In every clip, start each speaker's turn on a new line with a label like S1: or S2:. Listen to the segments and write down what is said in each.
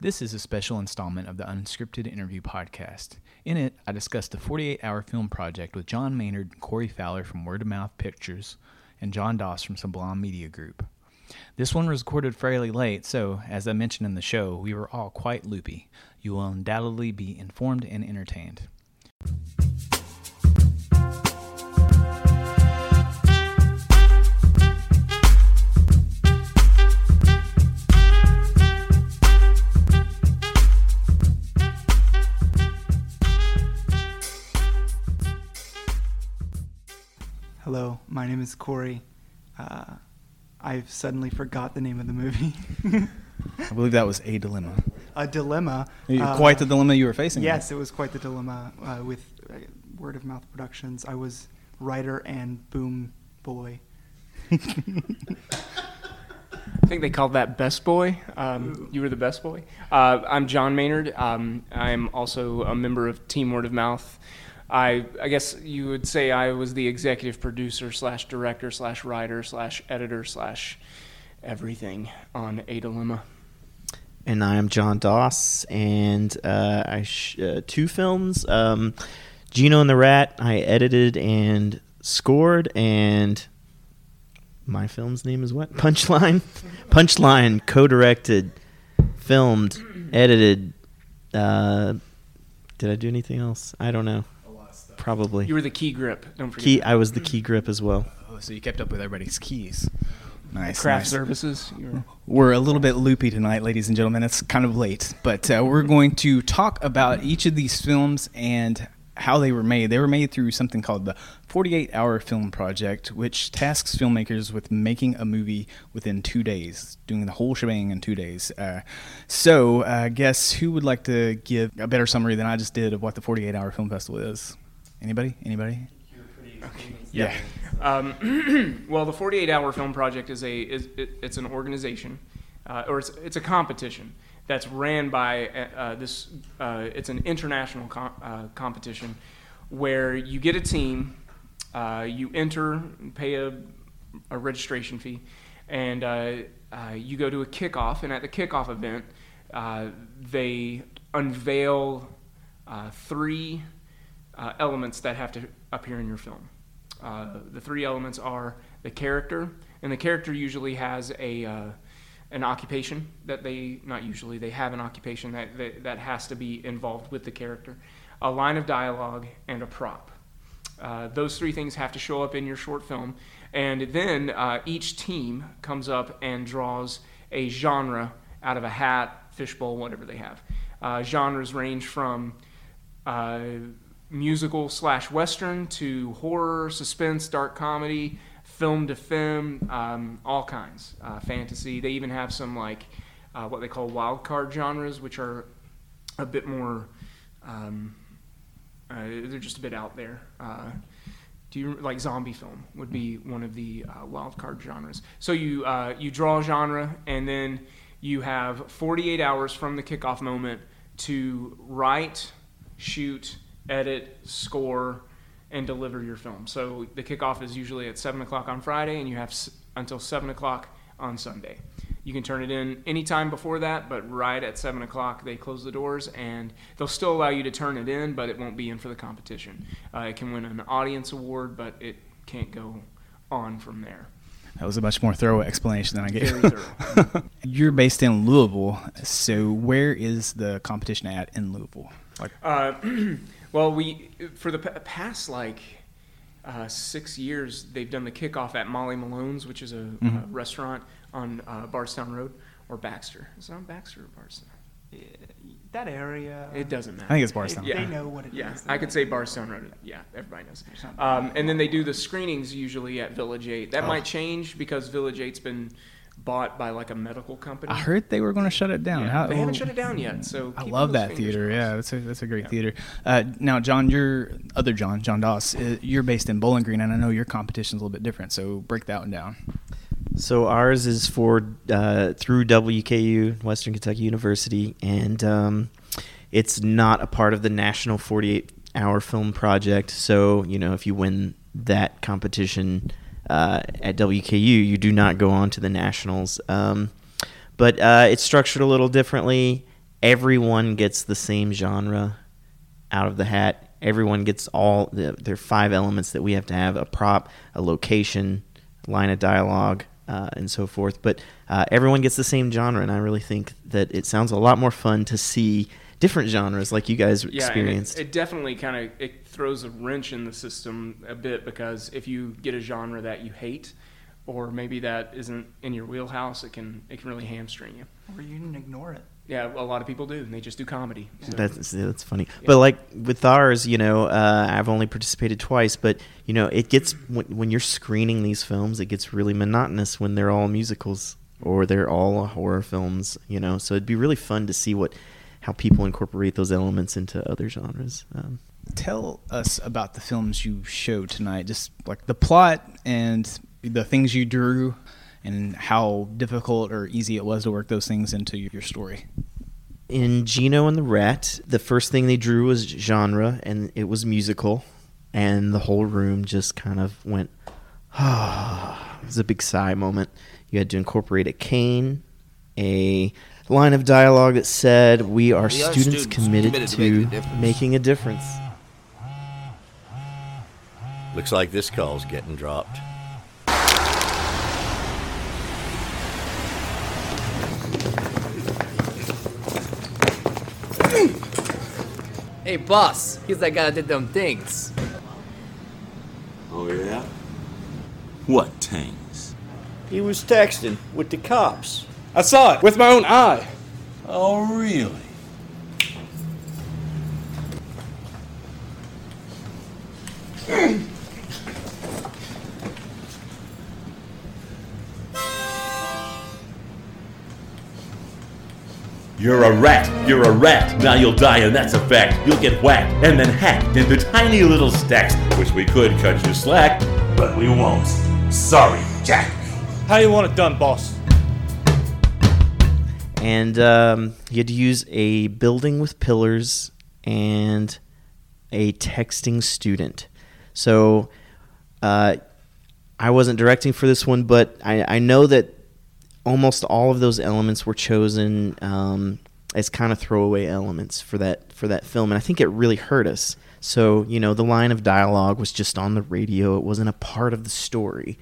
S1: This is a special installment of the Unscripted Interview Podcast. In it, I discussed the 48 hour film project with Jon Maynard and Corey Fowler from Word of Mouth Pictures and Jon Doss from Sublime Media Group. This one was recorded fairly late, so, as I mentioned in the show, we were all quite loopy. You will undoubtedly be informed and entertained.
S2: My name is Corey. Uh, I've suddenly forgot the name of the movie.
S1: I believe that was a dilemma.
S2: a dilemma.
S1: You-
S2: Uh,
S1: quite the dilemma you were facing.
S2: Yes, it was quite the dilemma uh, with uh, Word of Mouth Productions. I was writer and boom boy.
S3: I think they called that best boy. Um, you were the best boy. Uh, I'm Jon Maynard. Um, I'm also a member of Team Word of Mouth. I, I guess you would say I was the executive producer slash director slash writer slash editor slash everything on A Dilemma.
S4: and I am Jon Doss, and uh, I sh- uh, two films. Um, Gino and the Rat. I edited and scored, and my film's name is what? Punchline. Punchline. Co-directed, filmed, edited. Uh, did I do anything else? I don't know. Probably.
S3: You were the key grip. Don't forget.
S4: key. I was the key grip as well.
S1: Oh, so you kept up with everybody's keys. Nice.
S3: Craft
S1: nice.
S3: services. You were-
S1: We're a little bit loopy tonight, ladies and gentlemen. It's kind of late, but uh, we're going to talk about each of these films and how they were made. They were made through something called the 48 Hour Film Project, which tasks filmmakers with making a movie within two days, doing the whole shebang in two days. Uh, so, uh, guess who would like to give a better summary than I just did of what the 48 Hour Film Festival is? Anybody? Anybody? Yeah.
S3: Um, well, the 48 Hour Film Project is a is it, it's an organization, uh, or it's it's a competition that's ran by uh, uh, this. Uh, it's an international com- uh, competition where you get a team, uh, you enter, pay a, a registration fee, and uh, uh, you go to a kickoff. And at the kickoff event, uh, they unveil uh, three uh, elements that have to appear in your film. Uh, the three elements are the character, and the character usually has a uh, an occupation that they not usually they have an occupation that, that that has to be involved with the character, a line of dialogue, and a prop. Uh, those three things have to show up in your short film, and then uh, each team comes up and draws a genre out of a hat, fishbowl, whatever they have. Uh, genres range from musical slash western to horror, suspense, dark comedy, film to film, um, all kinds, uh, fantasy. They even have some like uh, what they call wild card genres, which are a bit more. Um, uh, they're just a bit out there. Uh, do you like zombie film would be one of the uh, wild card genres. So you uh, you draw a genre and then you have 48 hours from the kickoff moment to write, shoot, edit, score, and deliver your film. So the kickoff is usually at seven o'clock on Friday, and you have s- until seven o'clock on Sunday. You can turn it in anytime before that, but right at seven o'clock they close the doors, and they'll still allow you to turn it in, but it won't be in for the competition. Uh, it can win an audience award, but it can't go on from there.
S1: That was a much more thorough explanation than I gave.
S3: Very thorough.
S1: You're based in Louisville, so where is the competition at in Louisville? Like,
S3: Uh, well, we for the past like uh, six years, they've done the kickoff at Molly Malone's, which is a, uh
S1: Mhm.
S3: restaurant on uh, Bardstown Road, or Baxter. Is it on Baxter or Bardstown?
S2: Yeah, that area.
S3: It doesn't matter.
S1: I think it's
S2: They,
S1: Bardstown.
S3: Yeah.
S2: they know what it is.
S3: Yeah,
S2: They
S3: I could say Bardstown Road. Yeah, everybody knows. Um, and then they do the screenings usually at Village Eight. That
S1: Oh.
S3: might change because Village Eight's been bought by like a medical company.
S1: I heard they were going to shut it down.
S3: Yeah,
S1: How-
S3: they haven't shut it down yet. So
S1: I love that theater.
S3: crossed.
S1: Yeah, that's a that's a great
S3: Yeah.
S1: theater. Uh, now, John, you're other John, Jon Doss. Uh, you're based in Bowling Green, and I know your competition's a little bit different. So break that one down.
S4: So ours is for uh, through WKU, Western Kentucky University, and um, it's not a part of the National 48 Hour Film Project. So you know, if you win that competition uh, at WKU, you do not go on to the nationals. Um, but uh, it's structured a little differently. everyone gets the same genre out of the hat. Everyone gets all the there are five elements that we have to have: a prop, a location, line of dialogue, uh, and so forth. But uh, everyone gets the same genre, and I really think that it sounds a lot more fun to see different genres like you guys
S3: Yeah,
S4: experienced.
S3: it, it definitely kind of it throws a wrench in the system a bit because if you get a genre that you hate, or maybe that isn't in your wheelhouse, it can it can really hamstring you.
S2: Or you can ignore it.
S3: Yeah, a lot of people do, and they just do comedy. So-
S4: That's that's funny. But like with ours, you know, uh, I've only participated twice, but you know, it gets when, when you're screening these films, it gets really monotonous when they're all musicals or they're all horror films. You know, so it'd be really fun to see what how people incorporate those elements into other genres. Um,
S1: Tell us about the films you showed tonight, just like the plot and the things you drew, and how difficult or easy it was to work those things into your story.
S4: in Gino and the Rat, the first thing they drew was genre, and it was musical, and the whole room just kind of went. Ah, it was a big sigh moment. You had to incorporate a cane, a line of dialogue that said, "We are,
S5: We are
S4: students,
S5: students
S4: committed,
S5: committed to
S4: to,
S5: making a difference."
S4: making a difference."
S5: Looks like this call's getting dropped.
S6: Hey, boss, he's that guy that did them things.
S7: Oh, yeah? What things?
S8: He was texting with the cops.
S9: I saw it with my own eye.
S7: Oh, really? You're a rat. You're a rat. Now you'll die, and that's a fact. You'll get whacked and then hacked into tiny little stacks. Wish we could cut you slack, but we won't. Sorry, Jack.
S9: How you want it done, boss?
S4: And um, you had to use a building with pillars and a texting student. So uh, I wasn't directing for this one, but I, I know that almost all of those elements were chosen um, as kind of throwaway elements for that for that film, and I think it really hurt us. So you know, the line of dialogue was just on the radio; it wasn't a part of the story.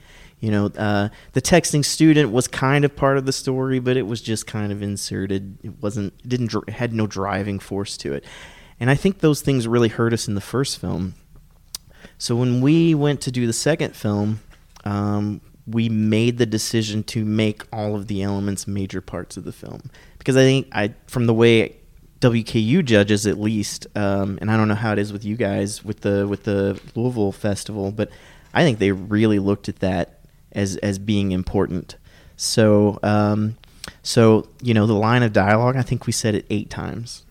S4: You know, uh, the texting student was kind of part of the story, but it was just kind of inserted. It wasn't didn't it had no driving force to it, and I think those things really hurt us in the first film. So when we went to do the second film, um, we made the decision to make all of the elements major parts of the film because I think I from the way WKU judges at least, um, and I don't know how it is with you guys with the with the Louisville festival, but I think they really looked at that as as being important. So um, so you know the line of dialogue, I think we said it eight times.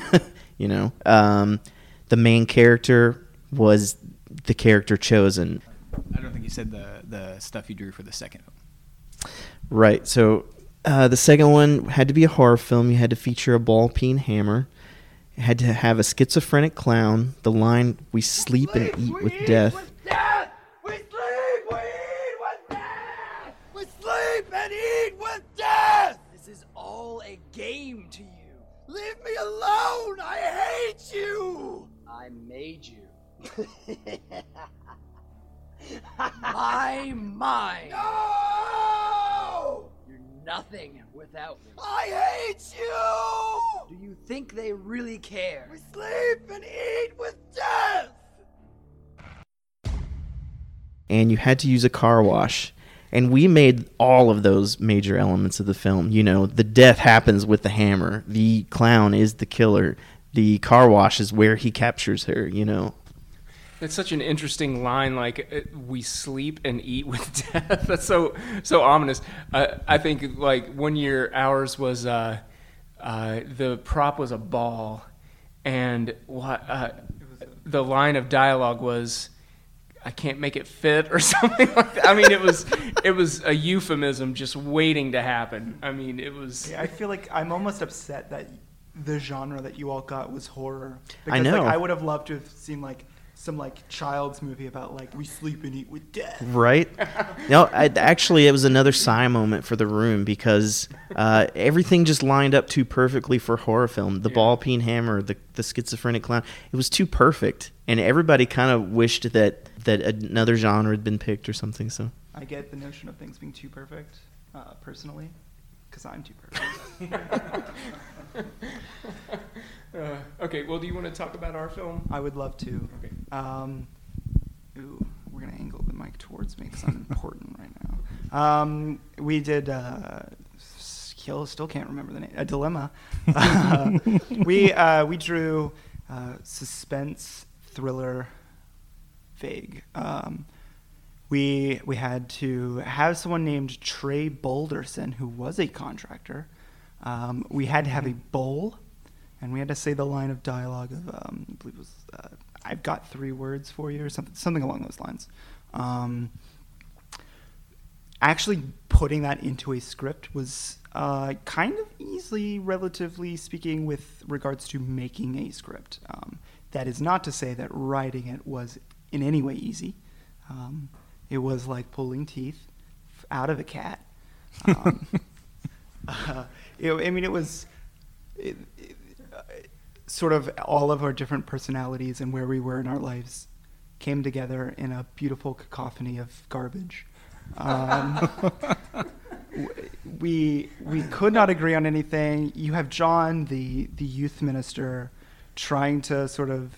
S4: you know, um, the main character was the character chosen.
S1: I don't think you said the the stuff you drew for the second.
S4: Right. So uh, the second one had to be a horror film. You had to feature a ball peen hammer. It had to have a schizophrenic clown. The line "We sleep and eat with death."
S8: We sleep, we eat with death! We sleep and eat with death!
S6: This is all a game to you.
S8: Leave me alone! I hate you!
S6: I made you.
S8: My
S6: Mine.
S8: No!
S6: You're nothing without me.
S8: I hate you!
S6: Do you think they really care?
S8: We sleep and eat with death!
S4: and you had to use a car wash. And we made all of those major elements of the film. You know, the death happens with the hammer. The clown is the killer. The car wash is where he captures her. You know,
S3: It's such an interesting line. Like uh, we sleep and eat with death. That's so so ominous. Uh, I think like one year ours was uh, uh, the prop was a ball, and what uh, the line of dialogue was. I can't make it fit or something like that. I mean, it was it was a euphemism just waiting to happen. I mean, it was
S2: Yeah, I feel like I'm almost upset that the genre that you all got was horror.
S4: I
S2: Because,
S4: know.
S2: Like, I would have loved to have seen like some like child's movie about like we sleep and eat with death.
S4: Right? no, I, actually, it was another sigh moment for the room because uh, everything just lined up too perfectly for horror film. The ball peen hammer, the, the schizophrenic clown, it was too perfect, and everybody kind of wished that that another genre had been picked or something. So
S2: I get the notion of things being too perfect, uh, personally, because I'm too perfect.
S3: Uh, okay, well, do you want to talk about our film?
S2: I would love to.
S3: Okay.
S2: Um, ooh, we're gonna angle the mic towards me because I'm important right now. Um, we did. Uh, still, still can't remember the name. A dilemma. Uh, we uh, we drew uh, suspense thriller, vague. Um, we we had to have someone named Trey Boulderson who was a contractor. Um, we had to have a bowl, and we had to say the line of dialogue of um, I believe it was uh, I've got three words for you or something something along those lines. Um, actually putting that into a script was uh, kind of easy, relatively speaking, with regards to making a script. Um, that is not to say that writing it was in any way easy. Um, it was like pulling teeth out of a cat. Um, uh, it, I mean, it was it, it, sort of all of our different personalities and where we were in our lives came together in a beautiful cacophony of garbage. Um, we we could not agree on anything. You have John, the the youth minister, trying to sort of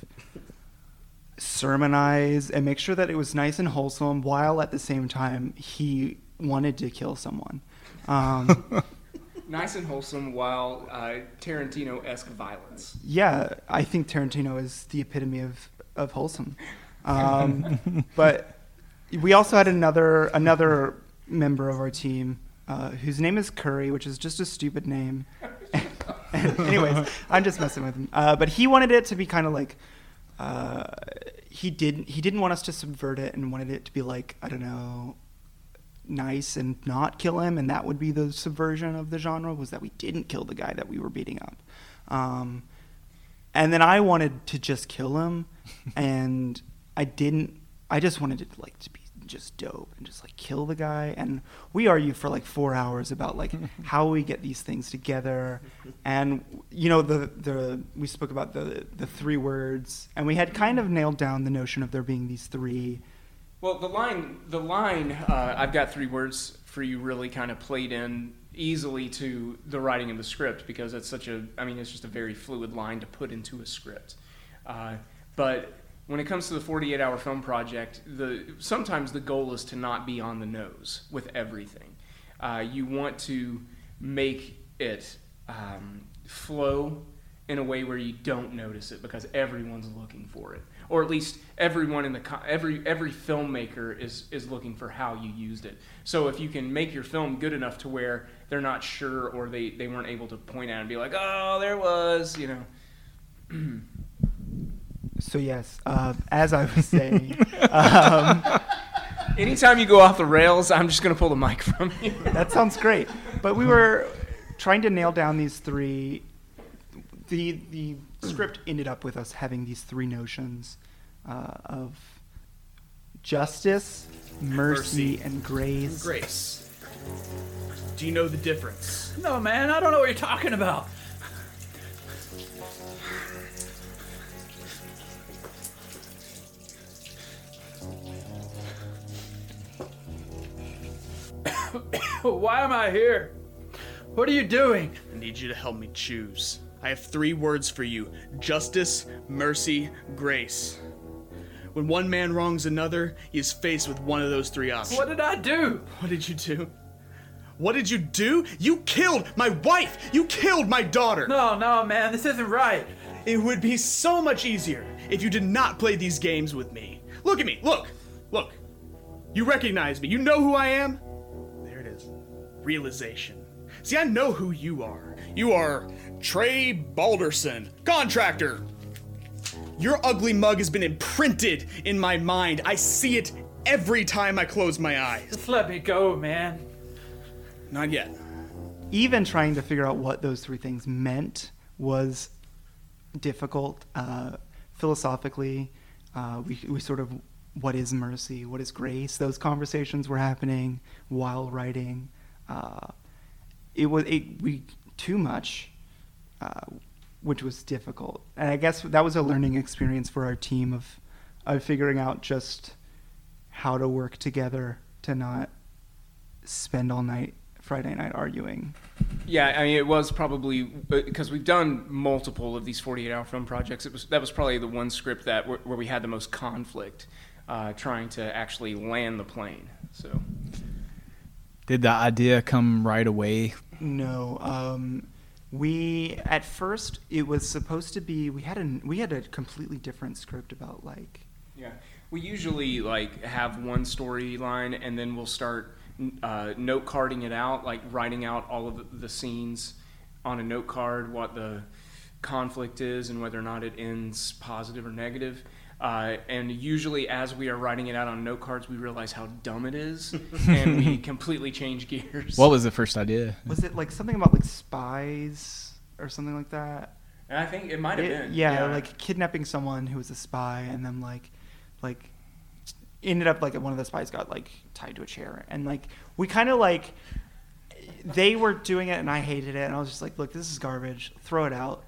S2: sermonize and make sure that it was nice and wholesome, while at the same time he wanted to kill someone. Um,
S3: Nice and wholesome while uh, Tarantino-esque violence.
S2: yeah, I think Tarantino is the epitome of of wholesome. Um, but we also had another another member of our team uh, whose name is Curry, which is just a stupid name. Anyways, I'm just messing with him. Uh, but he wanted it to be kind of like uh, he didn't he didn't want us to subvert it and wanted it to be like I don't know nice and not kill him and that would be the subversion of the genre was that we didn't kill the guy that we were beating up. Um, and then i wanted to just kill him and i didn't i just wanted it like to be just dope and just like kill the guy. And we argue for like four hours about like how we get these things together. And you know the the we spoke about the the three words and we had kind of nailed down the notion of there being these three
S3: Well, the line, the line, uh, I've got three words for you. Really, kind of played in easily to the writing of the script because it's such a. I mean, it's just a very fluid line to put into a script. Uh, but when it comes to the 48-hour film project, the sometimes the goal is to not be on the nose with everything. Uh, you want to make it um, flow in a way where you don't notice it because everyone's looking for it, or at least everyone in the every every filmmaker is is looking for how you used it. So if you can make your film good enough to where they're not sure or they they weren't able to point out and be like, oh, there was, you know.
S2: so yes uh, as i was saying um,
S3: Anytime you go off the rails, I'm just gonna pull the mic from you.
S2: that sounds great. But we were trying to nail down these three. The the script ended up with us having these three notions uh, of justice, mercy,
S10: Mercy.
S2: and grace.
S10: Grace. Do you know the difference?
S11: No, man, I don't know what you're talking about. Why am I here? What are you doing?
S10: I need you to help me choose. I have three words for you justice, mercy, grace. When one man wrongs another, he is faced with one of those three options.
S11: What did I do?
S10: What did you do? What did you do? You killed my wife! You killed my daughter!
S11: No, no, man, this isn't right.
S10: It would be so much easier if you did not play these games with me. Look at me, look, look. You recognize me, you know who I am? There it is. Realization. See, I know who you are. You are Trey Balderson, contractor. Your ugly mug has been imprinted in my mind. I see it every time I close my eyes.
S11: Just let me go, man.
S10: Not yet.
S2: Even trying to figure out what those three things meant was difficult uh, philosophically. Uh, we we sort of what is mercy, what is grace. Those conversations were happening while writing. Uh, it was it, we too much, uh, which was difficult, and I guess that was a learning experience for our team of of figuring out just how to work together to not spend all night Friday night arguing.
S3: Yeah, I mean, it was probably because we've done multiple of these 48-hour film projects. It was that was probably the one script that where, where we had the most conflict, uh, trying to actually land the plane. So,
S1: Did the idea come right away?
S2: No, um, we at first it was supposed to be we had a we had a completely different script about like
S3: yeah, we usually like have one storyline and then we'll start uh, note carding it out, like writing out all of the scenes on a note card, what the conflict is, and whether or not it ends positive or negative. Uh, and usually, as we are writing it out on note cards, we realize how dumb it is, and we completely change gears.
S1: What was the first idea?
S2: Was it like something about like spies or something like that?
S3: And I think it might have
S2: It-
S3: been.
S2: Yeah, like kidnapping someone who was a spy, and then like, like, ended up like one of the spies got like tied to a chair, and like we kind of like, they were doing it, and I hated it, and I was just like, look, this is garbage, throw it out.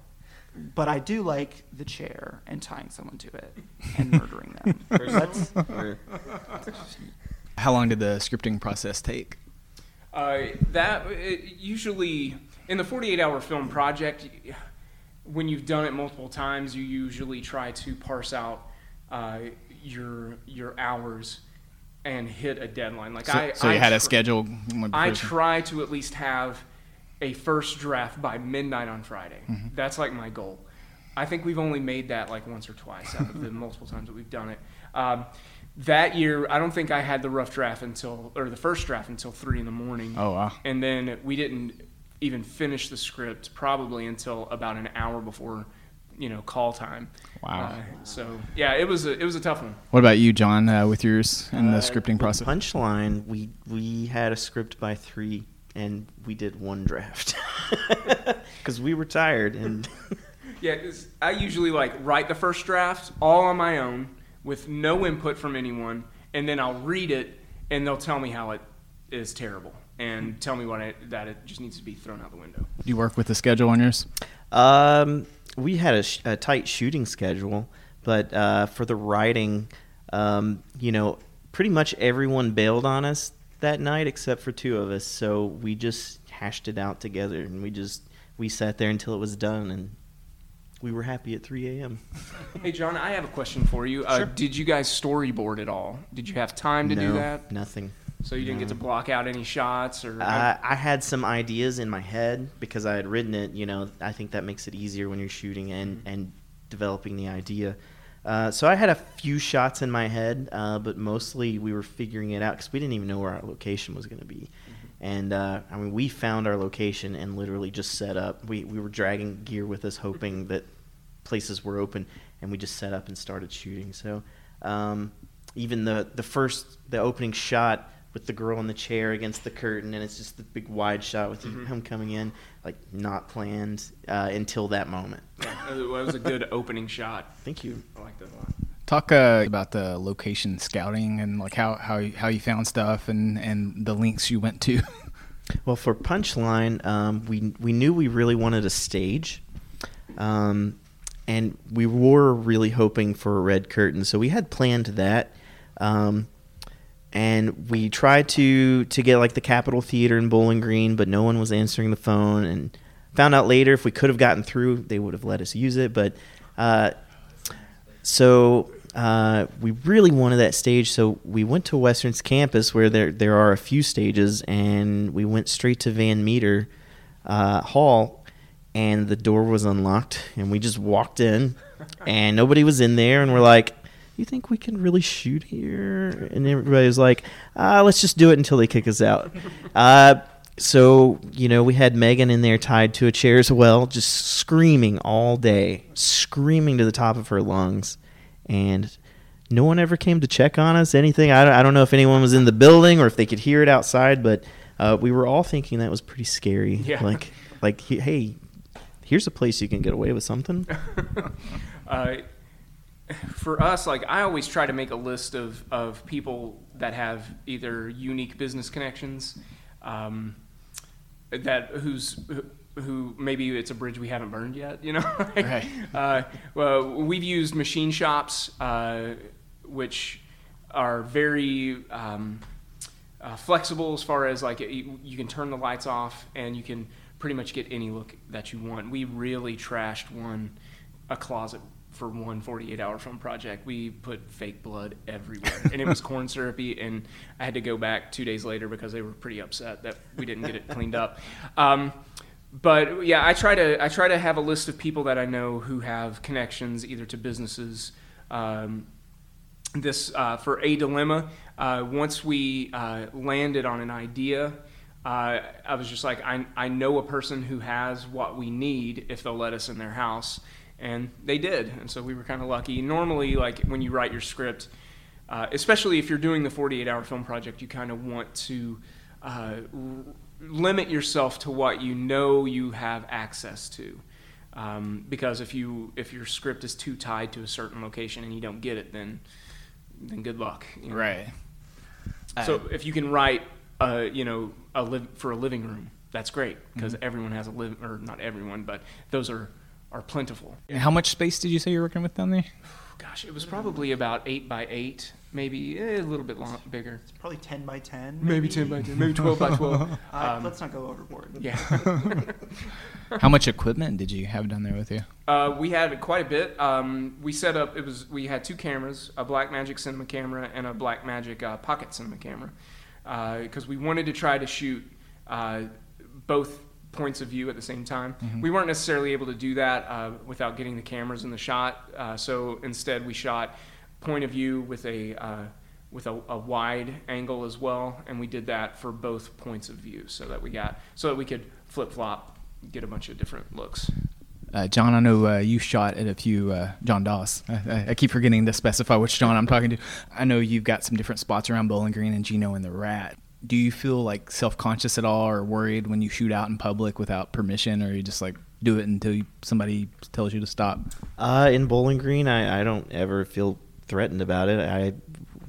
S2: But I do like the chair and tying someone to it and murdering them. That's,
S1: How long did the scripting process take?
S3: Uh, that usually in the 48 hour film project, when you've done it multiple times, you usually try to parse out uh, your your hours and hit a deadline. Like
S1: So-
S3: I,
S1: so you
S3: I
S1: had a schedule
S3: I try to at least have a first draft by midnight on Friday.
S1: Mhm.
S3: That's like my goal. I think we've only made that like once or twice out of the multiple times that we've done it. Um, that year, I don't think I had the rough draft until, or the first draft until three in the morning.
S1: Oh, wow.
S3: And then we didn't even finish the script probably until about an hour before, you know, call time.
S1: Wow.
S3: Uh, so yeah, it was a it was a tough one.
S1: What about you, John, uh, with yours in the
S4: Uh,
S1: scripting
S4: with
S1: process?
S4: Punchline, we we had a script by three, and we did one draft because we were tired. And
S3: Yeah, 'cause I usually like write the first draft all on my own with no input from anyone, and then I'll read it, and they'll tell me how it is terrible, and tell me what it, that it just needs to be thrown out the window.
S1: Do you work with the schedule on yours?
S4: um, we had a, sh- a tight shooting schedule, but uh, for the writing, um, you know, pretty much everyone bailed on us that night except for two of us. So we just hashed it out together, and we just we sat there until it was done, and we were happy at 3 a.m.
S3: Hey, John, I have a question for you. Uh,
S4: Sure.
S3: Did you guys storyboard at all? Did you have time to do
S4: No,
S3: that?
S4: Nothing.
S3: So you didn't get to block out any shots, or
S4: Uh, I had some ideas in my head because I had written it. You know, I think that makes it easier when you're shooting and, and developing the idea. Uh, so I had a few shots in my head, uh, but mostly we were figuring it out because we didn't even know where our location was going to be. And uh, I mean, we found our location and literally just set up. We we were dragging gear with us, hoping that places were open, and we just set up and started shooting. So um, even the the first the opening shot with the girl in the chair against the curtain, and it's just the big wide shot with
S3: Mhm.
S4: him coming in, like not planned uh, until that moment.
S3: Yeah, it was a good opening shot.
S4: Thank you.
S3: I like that a lot.
S1: Talk uh, about the location scouting and like how how you, how you found stuff and and the links you went to.
S4: Well, for Punchline, um, we we knew we really wanted a stage, um, and we were really hoping for a red curtain. So we had planned that, um, and we tried to to get like the Capitol Theater in Bowling Green, but no one was answering the phone. And found out later if we could have gotten through, they would have let us use it. But uh, so uh, we really wanted that stage, so we went to Western's campus where there there are a few stages, and we went straight to Van Meter uh, Hall, and the door was unlocked, and we just walked in, and nobody was in there, and we're like. You think we can really shoot here? And everybody was like, uh, "Let's just do it until they kick us out." So you know, we had Megan in there tied to a chair as well, just screaming all day, screaming to the top of her lungs, and no one ever came to check on us. Anything? I don't, I don't know if anyone was in the building or if they could hear it outside, but uh, we were all thinking that was pretty scary.
S3: Yeah.
S4: Like, like, hey, here's a place you can get away with something.
S3: uh, for us, like I always try to make a list of, of people that have either unique business connections, um, that who's who maybe it's a bridge we haven't burned yet. You know, Like,
S1: Right.
S3: Uh, well, we've used machine shops, uh, which are very um, uh, flexible as far as like you, you can turn the lights off and you can pretty much get any look that you want. We really trashed one a closet for one 48 hour film project. We put fake blood everywhere and it was corn syrupy and I had to go back two days later because they were pretty upset that we didn't get it cleaned up. Um, but yeah, I try to I try to have a list of people that I know who have connections either to businesses. Um, this uh, for a dilemma. Uh, once we uh, landed on an idea, uh, I was just like, I, I know a person who has what we need if they'll let us in their house, and they did, and so we were kind of lucky. Normally, like when you write your script, uh, especially if you're doing the 48-hour film project, you kind of want to uh, r- limit yourself to what you know you have access to. Um, because if you if your script is too tied to a certain location and you don't get it, then then good luck. you know.
S1: Right.
S3: So
S1: Uh,
S3: if you can write, uh, you know, a live for a living room, that's great because
S1: Mhm.
S3: everyone has a live or not everyone, but those are are plentiful.
S1: How much space did you say you're working with down there?
S3: Gosh, it was probably about eight by eight, maybe eh, a little bit long, bigger.
S2: It's probably 10 by 10.
S3: Maybe 10 by 10, maybe 12 by 12.
S2: Uh,
S3: Um,
S2: let's not go overboard.
S3: Yeah.
S1: How much equipment did you have down there with you?
S3: Uh, we had quite a bit. Um, we set up. It was we had two cameras, a Blackmagic Cinema camera and a Blackmagic uh, Pocket Cinema camera, because we wanted to try to shoot uh, both points of view at the same time.
S1: Mhm.
S3: We weren't necessarily able to do that uh, without getting the cameras in the shot. Uh, so instead, we shot point of view with a uh, with a, a wide angle as well, and we did that for both points of view, so that we got so that we could flip flop, get a bunch of different looks.
S1: Uh, John, I know uh, you shot at a few. Uh, Jon Doss. I, I- I keep forgetting to specify which John I'm talking to. I know you've got some different spots around Bowling Green and Gino and the Rat. Do you feel like self conscious at all, or worried when you shoot out in public without permission, or you just like do it until you, somebody tells you to stop?
S4: Uh, in Bowling Green, I, I don't ever feel threatened about it. I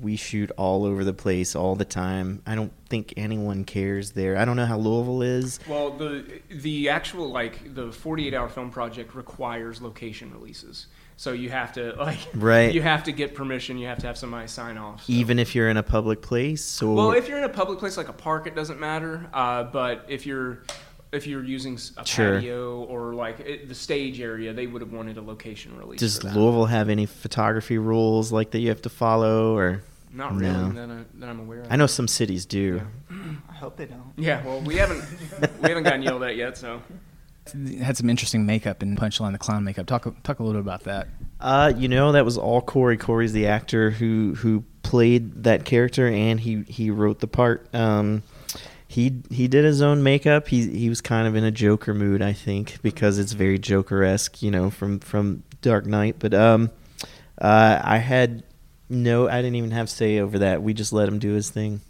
S4: we shoot all over the place all the time. I don't think anyone cares there. I don't know how Louisville is.
S3: Well, the the actual like the 48 hour film project requires location releases. So you have to like
S4: Right.
S3: you have to get permission, you have to have somebody sign off. so-
S4: Even if you're in a public place, or
S3: Well, if you're in a public place like a park, it doesn't matter. Uh, but if you're if you're using a
S4: Sure.
S3: patio or like it, the stage area, they would have wanted a location release.
S4: does. Louisville have any photography rules like that you have to follow, or
S3: Not really
S4: No.
S3: that, I, that I'm aware of.
S4: I know some cities do.
S2: I hope they don't.
S3: Yeah, well, we haven't we haven't gotten yelled at yet, so.
S1: Had some interesting makeup and Punchline the clown makeup. Talk talk a little bit about that.
S4: Uh, you know, that was all Corey. Corey's the actor who who played that character, and he he wrote the part. Um, he he did his own makeup. He he was kind of in a Joker mood, I think, because it's very Joker esque, you know, from from Dark Knight. But um, uh, I had no, I didn't even have say over that. We just let him do his thing.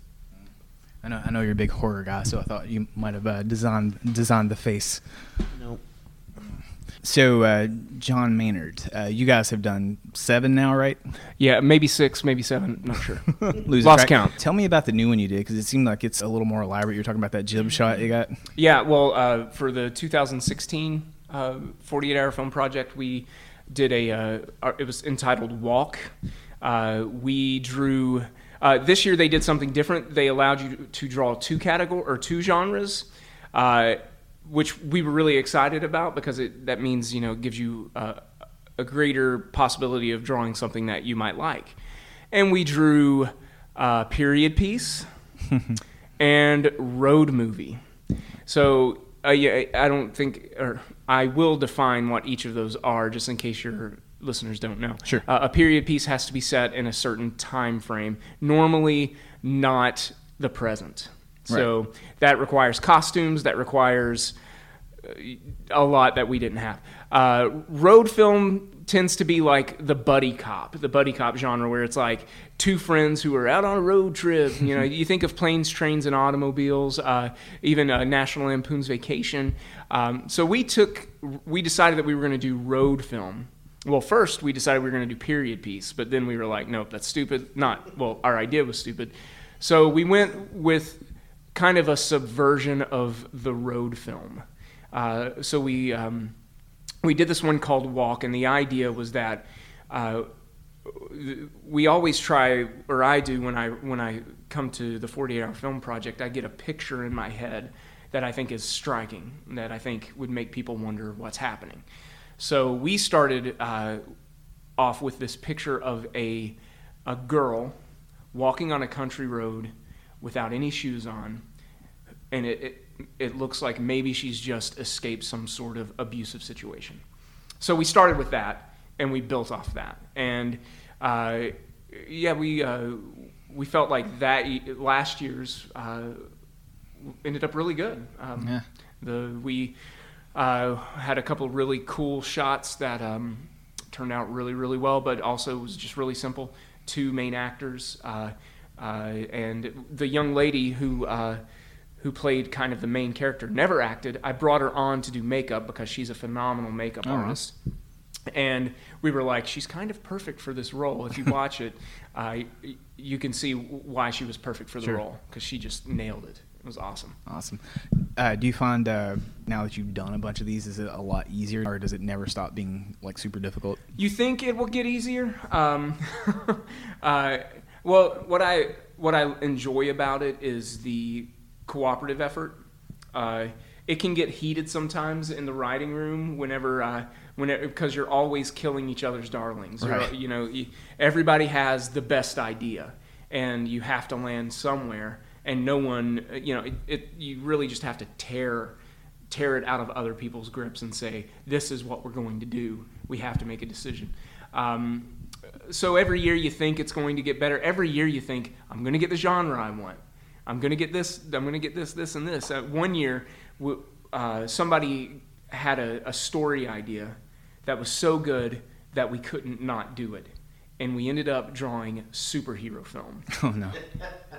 S1: I know I know you're a big horror guy, so I thought you might have uh, designed designed the face.
S4: Nope.
S1: So, uh, Jon Maynard, uh, you guys have done seven now, right?
S3: Yeah, maybe six, maybe seven. Not sure.
S1: Lose
S3: Lost
S1: track.
S3: count.
S1: Tell me about the new one you did because it seemed like it's a little more elaborate. You're talking about that jib shot you got.
S3: Yeah, well, uh, for the 2016 uh, 48 hour film project, we did a, uh, uh, it was entitled Walk. Uh, we drew, uh, this year they did something different. They allowed you to draw two category or two genres. Uh, which we were really excited about because it that means you know gives you uh, a greater possibility of drawing something that you might like, and we drew uh, period piece and road movie. So uh, yeah, I don't think, or I will define what each of those are, just in case your listeners don't know.
S1: Sure.
S3: Uh, a period piece has to be set in a certain time frame, normally not the present. So that requires costumes. That requires uh, a lot that we didn't have. Uh, road film tends to be like the buddy cop, the buddy cop genre, where it's like two friends who are out on a road trip. You know, you think of planes, trains, and automobiles. Uh, even uh, National Lampoon's Vacation. Um, so we took, we decided that we were going to do road film well, first we decided we were going to do period piece, but then we were like, nope, that's stupid. Not well, our idea was stupid. So we went with kind of a subversion of the road film. Uh, so we um, we did this one called Walk, and the idea was that uh, we always try, or I do when I when I come to the 48 hour film project, I get a picture in my head that I think is striking, that I think would make people wonder what's happening. So we started uh, off with this picture of a a girl walking on a country road without any shoes on, and it, it it looks like maybe she's just escaped some sort of abusive situation. So we started with that, and we built off that. And uh, yeah, we uh, we felt like that last year's uh, ended up really good. Um,
S1: Yeah.
S3: The we uh, had a couple really cool shots that um, turned out really really well, but also was just really simple. Two main actors, uh, uh, and the young lady who. Uh, who played kind of the main character never acted. I brought her on to do makeup because she's a phenomenal makeup
S1: Oh,
S3: artist. And we were like, she's kind of perfect for this role. If you watch it, uh, you can see why she was perfect for the
S1: Sure.
S3: role because she just nailed it. Was awesome.
S1: Awesome. Uh, do you find uh, now that you've done a bunch of these, is it a lot easier, or does it never stop being like super difficult?
S3: You think it will get easier? Um, uh, well, what I what I enjoy about it is the cooperative effort. Uh, it can get heated sometimes in the writing room whenever uh, whenever because you're always killing each other's darlings.
S1: Right.
S3: You know, everybody has the best idea, and you have to land somewhere. And no one, you know, it, it you really just have to tear tear it out of other people's grips and say, this is what we're going to do. We have to make a decision. Um, so every year you think it's going to get better. Every year you think, I'm going to get the genre I want. I'm going to get this, I'm going to get this, this, and this. Uh, one year, uh, somebody had a, a story idea that was so good that we couldn't not do it. And we ended up drawing superhero film.
S1: Oh no.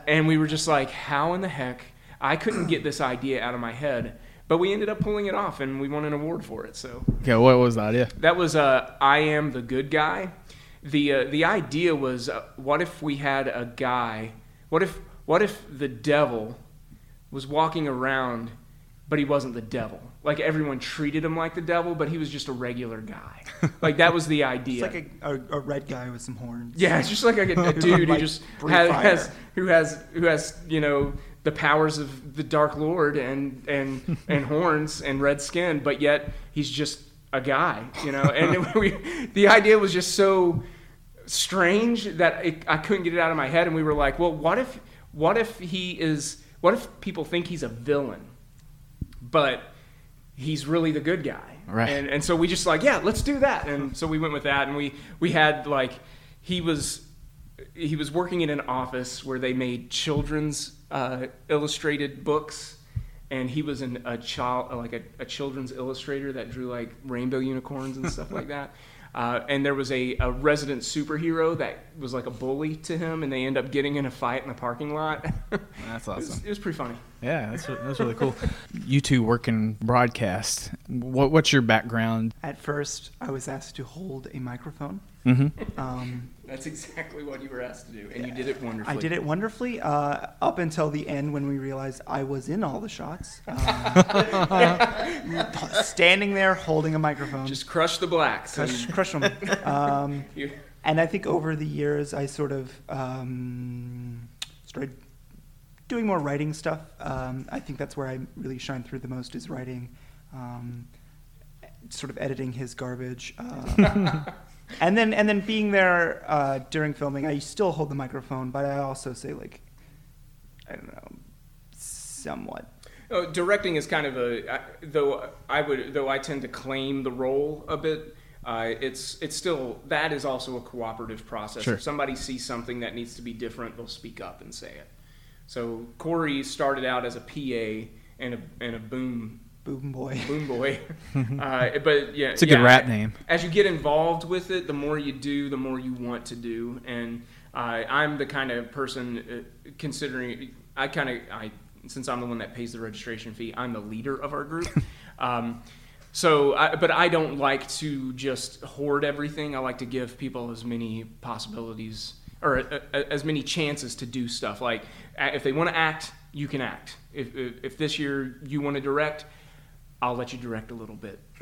S3: And we were just like, how in the heck? I couldn't get this idea out of my head, but we ended up pulling it off, and we won an award for it. So
S1: Okay, what was the idea?
S3: that was uh, I am the good guy. The uh, the idea was, uh, what if we had a guy? What if what if the devil was walking around, but he wasn't the devil? Like everyone treated him like the devil, but he was just a regular guy. Like that was the idea.
S2: It's like a, a, a red guy with some horns.
S3: Yeah, it's just like a, a dude who just has, has who has who has you know the powers of the Dark Lord and and and horns and red skin, but yet he's just a guy, you know. And we, the idea was just so strange that it, I couldn't get it out of my head. And we were like, well, what if what if he is? What if people think he's a villain, but he's really the good guy?
S1: Right.
S3: And and so we just like, yeah, let's do that. And so we went with that, and we we had like he was he was working in an office where they made children's uh, illustrated books, and he was an, a child like a, a children's illustrator that drew like rainbow unicorns and stuff like that. Uh, and there was a, a resident superhero that was like a bully to him, and they end up getting in a fight in the parking lot.
S1: That's
S3: It was,
S1: awesome.
S3: it was pretty funny.
S1: Yeah, that's that's really cool. You two work in broadcast. What what's your background?
S2: At first, I was asked to hold a microphone.
S1: Mhm.
S2: Um,
S3: That's exactly what you were asked to do, and you did it wonderfully.
S2: I did it wonderfully uh, up until the end when we realized I was in all the shots. Um, standing there holding a microphone.
S3: Just crush the blacks.
S2: Crush,
S3: and-
S2: crush them. Um, and I think over the years, I sort of um, started doing more writing stuff. Um, I think that's where I really shine through the most is writing, um, sort of editing his garbage. Uh, and then and then being there uh, during filming, I still hold the microphone, but I also say like, I don't know, somewhat.
S3: Oh, directing is kind of a I- though I would though I tend to claim the role a bit. Uh, it's it's still that is also a cooperative process.
S1: Sure.
S3: If somebody sees something that needs to be different, they'll speak up and say it. So Corey started out as a PA and a and a boom
S2: boom boy
S3: boom boy. uh, but yeah,
S1: It's a good
S3: yeah,
S1: rap name.
S3: As you get involved with it, the more you do, the more you want to do. And uh, I'm the kind of person uh, considering I kind of I since I'm the one that pays the registration fee, I'm the leader of our group. um, So, I, but I don't like to just hoard everything. I like to give people as many possibilities or uh, uh, as many chances to do stuff. Like, if they want to act, you can act. If, if, if this year you want to direct, I'll let you direct a little bit.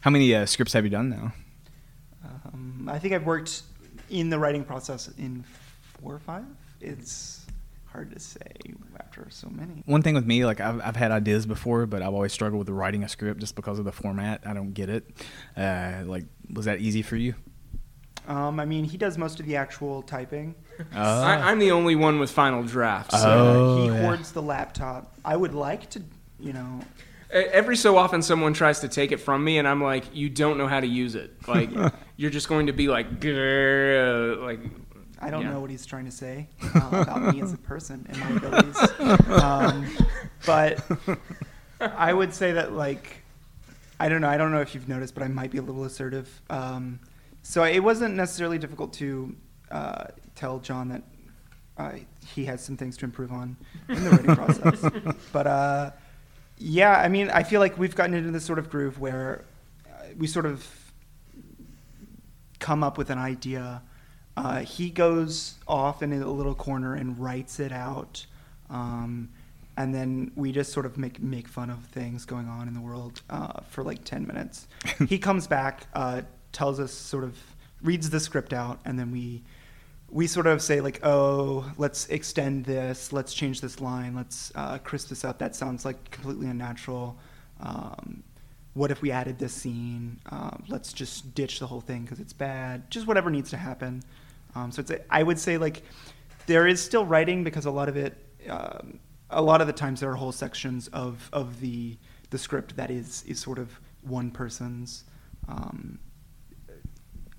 S1: How many uh, scripts have you done now?
S2: Um, I think I've worked in the writing process in four or five. It's hard to say after so many.
S1: One thing with me, like I've, I've had ideas before, but I've always struggled with writing a script just because of the format. I don't get it. Uh, like, was that easy for you?
S2: Um, I mean, he does most of the actual typing.
S3: I, I'm the only one with final drafts. So.
S1: Oh,
S2: he
S1: yeah.
S2: hoards the laptop. I would like to, you know,
S3: Every so often, someone tries to take it from me, and I'm like, "You don't know how to use it. Like, you're just going to be like, "Grr," like."
S2: I don't
S3: yeah.
S2: know what he's trying to say uh, about me as a person and my abilities. Um, but I would say that, like, I don't know. I don't know if you've noticed, but I might be a little assertive. Um, so it wasn't necessarily difficult to uh, tell Jon that uh, he has some things to improve on in the writing process. But uh, yeah, I mean, I feel like we've gotten into this sort of groove where uh, we sort of come up with an idea. Uh, he goes off in a little corner and writes it out. Um, and then we just sort of make make fun of things going on in the world uh, for like 10 minutes. he comes back, uh, tells us sort of reads the script out, and then we we sort of say like, oh, let's extend this, let's change this line, let's uh, crisp this up. That sounds like completely unnatural. Um, what if we added this scene? Um, let's just ditch the whole thing because it's bad. Just whatever needs to happen. Um, so it's a, I would say like there is still writing because a lot of it, um, a lot of the times there are whole sections of of the the script that is is sort of one person's um,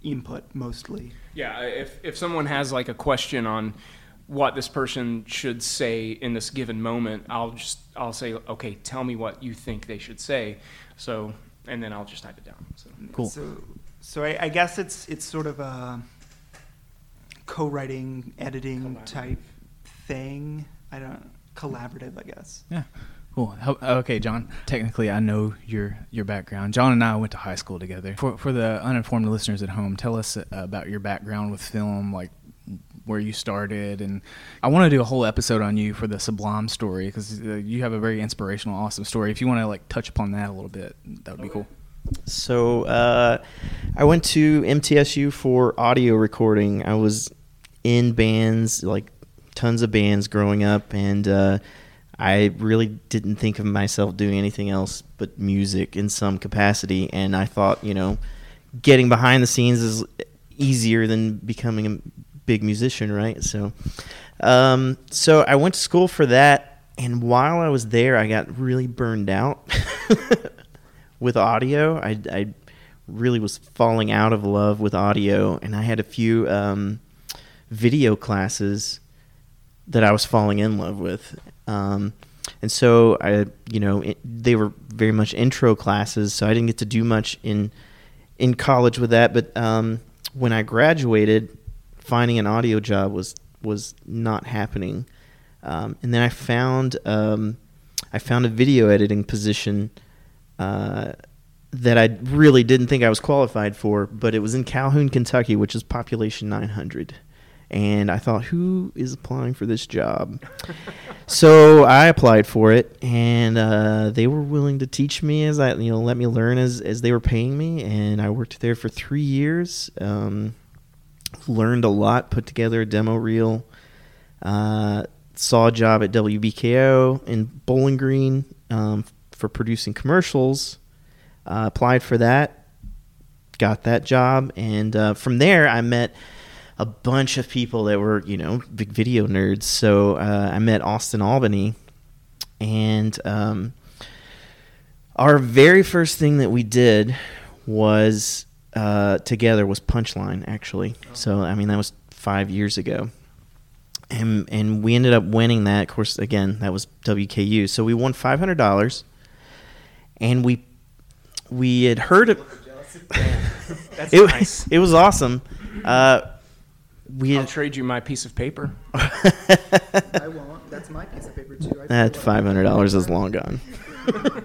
S2: input mostly.
S3: Yeah, if if someone has like a question on what this person should say in this given moment, I'll just I'll say, okay, tell me what you think they should say. So, and then I'll just type it down. So
S1: Cool.
S2: So, so I, I guess it's it's sort of a co-writing, editing type thing. I don't collaborative, I guess.
S1: Yeah. Cool. Okay, Jon. Technically, I know your your background. Jon and I went to high school together. For for the uninformed listeners at home, tell us uh, about your background with film, like where you started, and I want to do a whole episode on you for the Sublime story because uh, you have a very inspirational, awesome story. If you want to like touch upon that a little bit, that would be cool.
S4: So uh, I went to MTSU for audio recording. I was in bands, like tons of bands growing up, and uh, I really didn't think of myself doing anything else but music in some capacity. And I thought, you know, getting behind the scenes is easier than becoming a big musician, right? So, um, so I went to school for that, and while I was there, I got really burned out with audio. I, I really was falling out of love with audio, and I had a few um, video classes that I was falling in love with. Um, and so I, you know, it, they were very much intro classes, so I didn't get to do much in in college with that. But um, when I graduated, finding an audio job was was not happening. Um, and then I found um, I found a video editing position uh, that I really didn't think I was qualified for, but it was in Calhoun, Kentucky, which is population 900. And I thought, who is applying for this job? so I applied for it, and uh, they were willing to teach me as I, you know, let me learn as as they were paying me. And I worked there for three years. Um, learned a lot, put together a demo reel. Uh, saw a job at WBKO in Bowling Green um, for producing commercials. Uh, applied for that, got that job, and uh, from there I met a bunch of people that were you know big video nerds. So uh, I met Austin Albany, and um, our very first thing that we did was uh, together was Punchline actually. So I mean that was five years ago. And, and we ended up winning that. Of course, again, that was WKU. So we won five hundred dollars, and we we had heard of
S3: That's
S4: it,
S3: nice.
S4: it was awesome. Uh, we
S3: I'll
S4: had,
S3: trade you my piece of paper.
S2: I won't. That's my piece of paper too. I
S4: that five hundred dollars is long gone.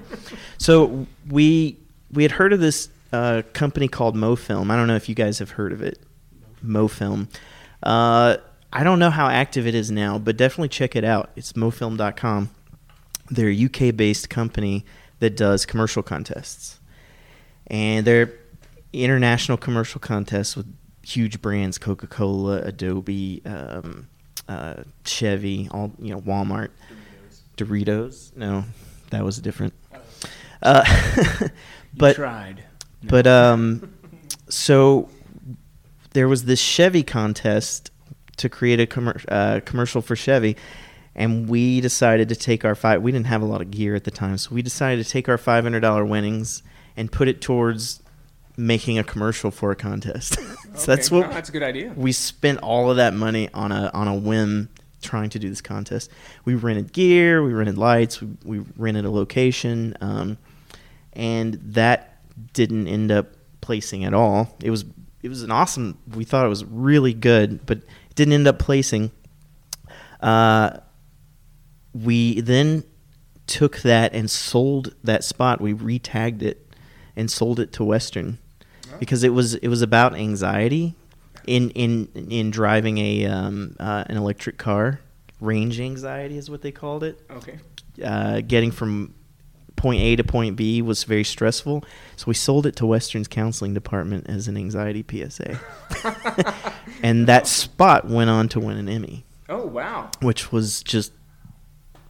S4: So we we had heard of this uh, company called MoFilm. I don't know if you guys have heard of it. MoFilm. Uh, I don't know how active it is now, but definitely check it out. It's mofilm.com. They're a UK based company that does commercial contests. And they're international commercial contests with huge brands Coca Cola, Adobe, um, uh, Chevy, all you know, Walmart, Doritos. No, that was different. Uh, but
S1: tried.
S4: But um, so there was this Chevy contest to create a commer- uh, commercial for Chevy, and we decided to take our five. We didn't have a lot of gear at the time, so we decided to take our five hundred dollar winnings and put it towards making a commercial for a contest. so that's what
S3: No, that's a good idea.
S4: We spent all of that money on a on a whim trying to do this contest. We rented gear, we rented lights, we, we rented a location, um, and that didn't end up placing at all. It was it was an awesome. We thought it was really good, but it didn't end up placing. Uh, we then took that and sold that spot. We retagged it and sold it to Western because it was it was about anxiety in in in driving a um, uh, an electric car. Range anxiety is what they called it.
S3: Okay.
S4: Uh, getting from point A to point B was very stressful, so we sold it to Western's counseling department as an anxiety PSA, and that spot went on to win an Emmy
S3: Oh wow.
S4: which was just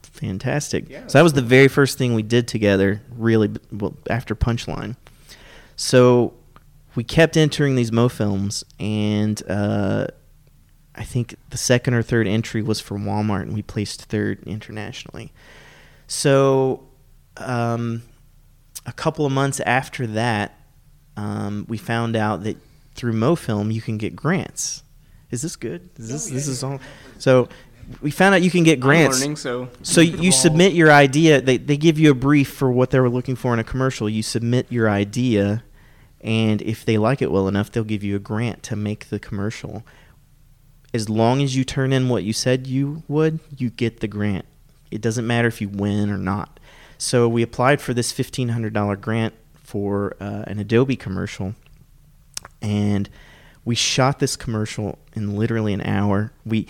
S4: fantastic.
S3: Yeah,
S4: so that was the very first thing we did together, really, well, after Punchline. So we kept entering these Mo films, and uh, I think the second or third entry was for Walmart, and we placed third internationally. So um, a couple of months after that, um, we found out that through MoFilm you can get grants. Is this good? Is this this is all? So we found out you can get grants.
S3: learning, so-
S4: so you submit your idea. They they give you a brief for what they were looking for in a commercial. You submit your idea, and if they like it well enough, they'll give you a grant to make the commercial. As long as you turn in what you said you would, you get the grant. It doesn't matter if you win or not. So we applied for this fifteen hundred dollar grant for uh, an Adobe commercial, and we shot this commercial in literally an hour. We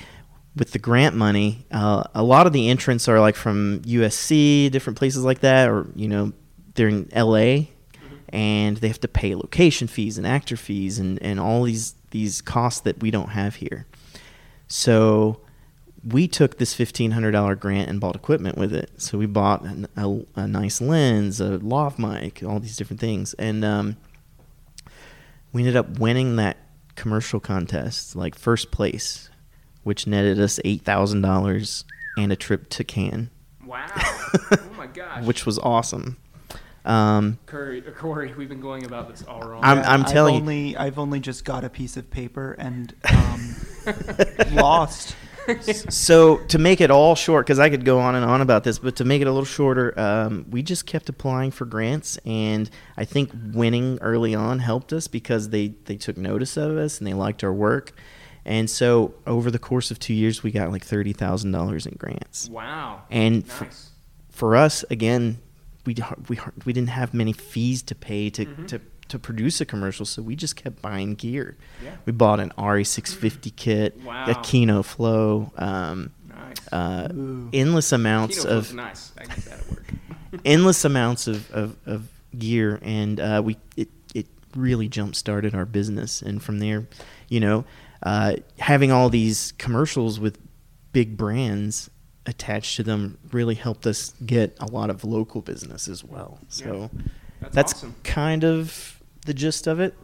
S4: with the grant money, uh, a lot of the entrants are like from USC, different places like that, or you know, they're in LA, and they have to pay location fees and actor fees and, and all these these costs that we don't have here. So we took this fifteen hundred dollar grant and bought equipment with it. So we bought an, a, a nice lens, a lav mic, all these different things, and um, we ended up winning that commercial contest, like first place, which netted us eight thousand dollars and a trip to Cannes.
S3: Wow. oh my gosh.
S4: which was awesome. Um,
S3: Curry, or Corey, we've been going about this all wrong.
S4: I'm- I'm
S2: I've
S4: telling you-
S2: I've only just got a piece of paper and um, lost.
S4: so to make it all short, because I could go on and on about this, but to make it a little shorter, um, we just kept applying for grants, and I think winning early on helped us because they they took notice of us and they liked our work, and so over the course of two years, we got like thirty thousand dollars in grants.
S3: Wow.
S4: And f-
S3: Nice.
S4: for us, again, we we we didn't have many fees to pay to
S3: Mhm.
S4: to to produce a commercial, so we just kept buying gear.
S3: Yeah.
S4: We bought an ARRI 650 kit,
S3: Wow.
S4: a Kino Flow, um,
S3: Nice.
S4: uh, endless amounts
S3: Kino
S4: of
S3: nice. I get that at work.
S4: endless amounts of, of, of gear, and uh, we it it really jump started our business, and from there, you know, uh, having all these commercials with big brands attached to them really helped us get a lot of local business as well. So
S3: That's
S4: that's
S3: awesome.
S4: kind of the gist of it.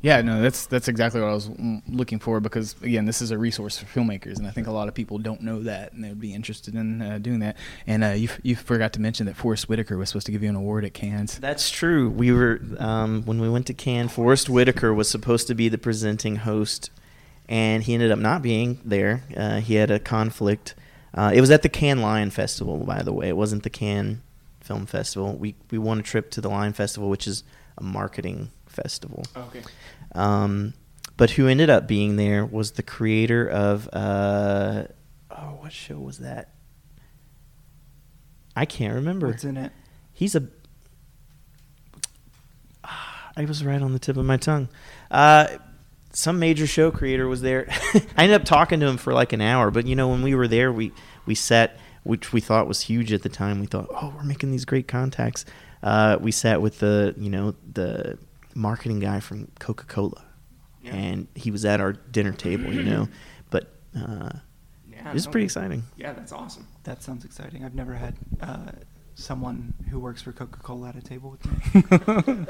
S1: Yeah, no, that's that's exactly what I was looking for because again, this is a resource for filmmakers, and I think a lot of people don't know that, and they'd be interested in uh, doing that. And uh, you you forgot to mention that Forrest Whitaker was supposed to give you an award at Cannes.
S4: That's true. We were um, when we went to Cannes. Forrest Whitaker was supposed to be the presenting host, and he ended up not being there. Uh, he had a conflict. Uh, it was at the Cannes Lion Festival, by the way. It wasn't the Cannes Film Festival. We we won a trip to the Lion Festival, which is a marketing festival.
S3: Okay.
S4: Um, but who ended up being there was the creator of uh, oh, what show was that? I can't remember.
S2: What's in it?
S4: he's a. I was right on the tip of my tongue. Uh, some major show creator was there. I ended up talking to him for like an hour, but you know when we were there, we we sat, which we thought was huge at the time. We thought, oh, we're making these great contacts. Uh, we sat with the you know the marketing guy from Coca Cola,
S3: Yeah.
S4: and he was at our dinner table. You know, but uh,
S3: Yeah,
S4: it was
S3: no,
S4: pretty exciting.
S3: Yeah, that's awesome.
S2: That sounds exciting. I've never had uh, someone who works for Coca-Cola at a table with me.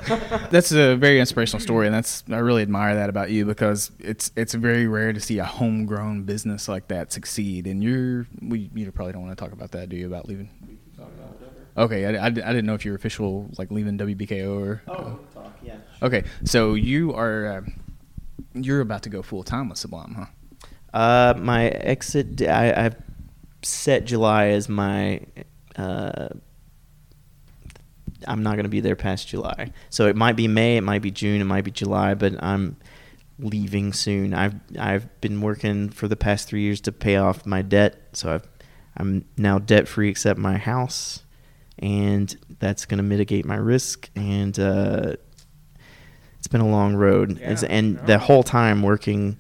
S1: that's a very inspirational story, and that's I really admire that about you because it's it's very rare to see a homegrown business like that succeed. And you're we you probably don't want to talk about that, do you? About leaving? Okay, I, I, I didn't know if you're official like leaving WBKO or.
S4: Oh, talk, yeah.
S1: Okay, so you are uh, you're about to go full time with Sublime, huh?
S4: Uh, my exit. d- I, have set July as my. Uh, I'm not going to be there past July, so it might be May, it might be June, it might be July, but I'm leaving soon. I've I've been working for the past three years to pay off my debt, so I've, I'm now debt free except my house, and that's going to mitigate my risk. And uh, it's been a long road,
S3: Yeah,
S4: and the whole time working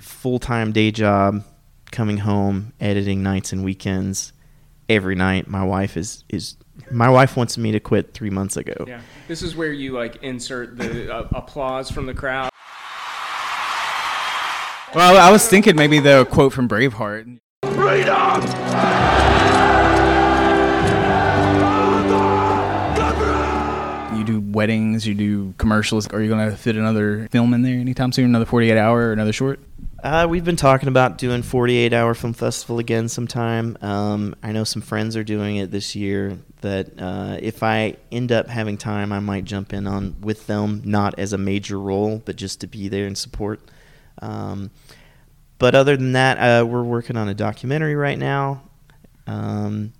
S4: full time day job, coming home, editing nights and weekends every night. My wife is is my wife wants me to quit three months ago.
S3: Yeah, this is where you like insert the uh, applause from the crowd.
S1: Well, I was thinking maybe the quote from Braveheart. You do weddings, you do commercials. Are you going to fit another film in there anytime soon? Another 48 hour or another short?
S4: Uh, we've been talking about doing 48 hour film festival again sometime. Um, I know some friends are doing it this year. That uh, if I end up having time, I might jump in on with them, not as a major role, but just to be there and support. Um, but other than that, uh, we're working on a documentary right now, um,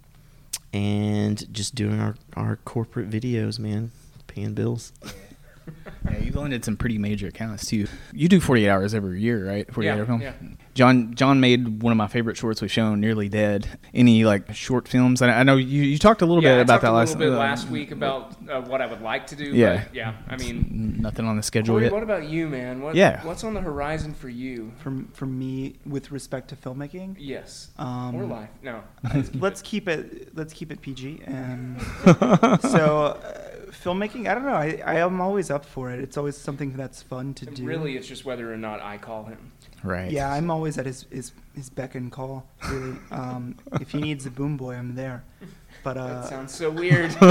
S4: and just doing our, our corporate videos, man, paying bills.
S1: Yeah, you've landed some pretty major accounts too. You do 48 hours every year, right? 48
S3: Yeah,
S1: hour film.
S3: yeah.
S1: Jon Jon made one of my favorite shorts we've shown, Nearly Dead. Any like short films? I, I know you, you talked a little
S3: yeah,
S1: bit
S3: I
S1: about that
S3: a
S1: last
S3: bit
S1: uh,
S3: last week about uh, what I would like to do.
S1: Yeah.
S3: but yeah. I mean,
S1: Nothing on the schedule
S3: Corey,
S1: yet.
S3: what about you, man? What,
S1: Yeah.
S3: What's on the horizon for you?
S2: For for me, with respect to filmmaking,
S3: Yes.
S2: Um,
S3: or life? No.
S2: let's keep it let's keep it PG. And so, uh, filmmaking, I don't know. I, I am always up for it. It's always something that's fun to do.
S3: Really, it's just whether or not I call him.
S1: Right.
S2: Yeah, I'm always at his his, his beck and call. Really, um, if he needs a boom boy, I'm there. But uh,
S3: That sounds so weird.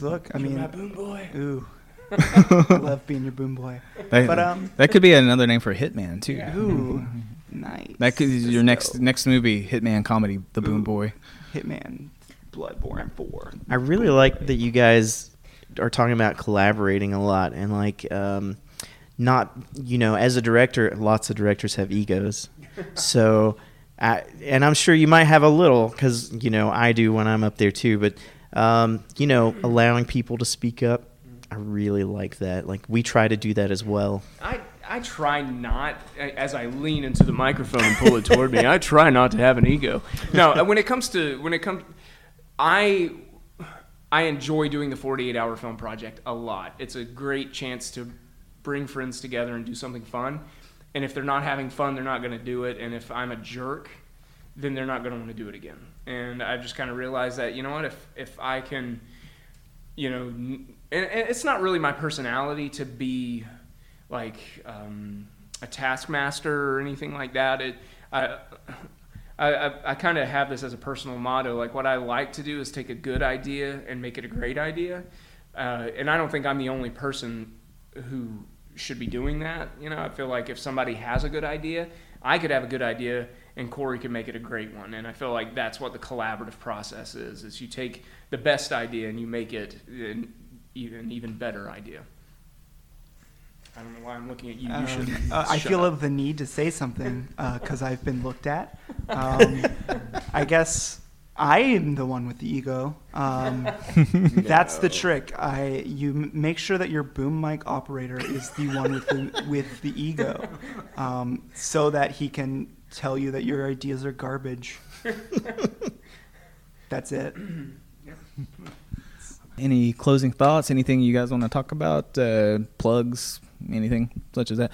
S2: look, I
S3: You're
S2: mean,
S3: my boom boy.
S2: Ooh, I love being your boom boy.
S1: That,
S2: but um,
S1: that could be another name for Hitman too.
S2: ooh, nice.
S1: That could be your
S2: Let's
S1: next next movie, Hitman comedy, The Boom
S2: Ooh.
S1: Boy.
S2: Hitman, Bloodborne Four.
S4: I really like that you guys are talking about collaborating a lot and like um, not you know as a director, lots of directors have egos, so. I, and I'm sure you might have a little because you know I do when I'm up there too. But um, you know, allowing people to speak up, I really like that. Like we try to do that as well.
S3: I, I try not, as I lean into the microphone and pull it toward me, I try not to have an ego. No, uh, when it comes to, when it comes, I, I enjoy doing the 48 hour film project a lot. It's a great chance to bring friends together and do something fun. And if they're not having fun, they're not going to do it. And if I'm a jerk, then they're not going to want to do it again. And I've just kind of realized that, you know what, if, if I can, you know, and, and it's not really my personality to be like um, a taskmaster or anything like that. It, I, I, I, I kind of have this as a personal motto. Like what I like to do is take a good idea and make it a great idea. Uh, and I don't think I'm the only person who should be doing that. You know, I feel like if somebody has a good idea, I could have a good idea and Corey could make it a great one. And I feel like that's what the collaborative process is, is you take the best idea and you make it an even, even better idea. I don't know why I'm looking at you. You
S2: Um,
S3: should.
S2: uh, I feel
S3: up.
S2: the need to say something because I've been looked at. Um, I guess I am the one with the ego. Um, That's the trick. I you m- make sure that your boom mic operator is the one with the with the ego, um, so that he can tell you that your ideas are garbage. That's it.
S1: Any closing thoughts? Anything you guys want to talk about? Uh, plugs? Anything such as that?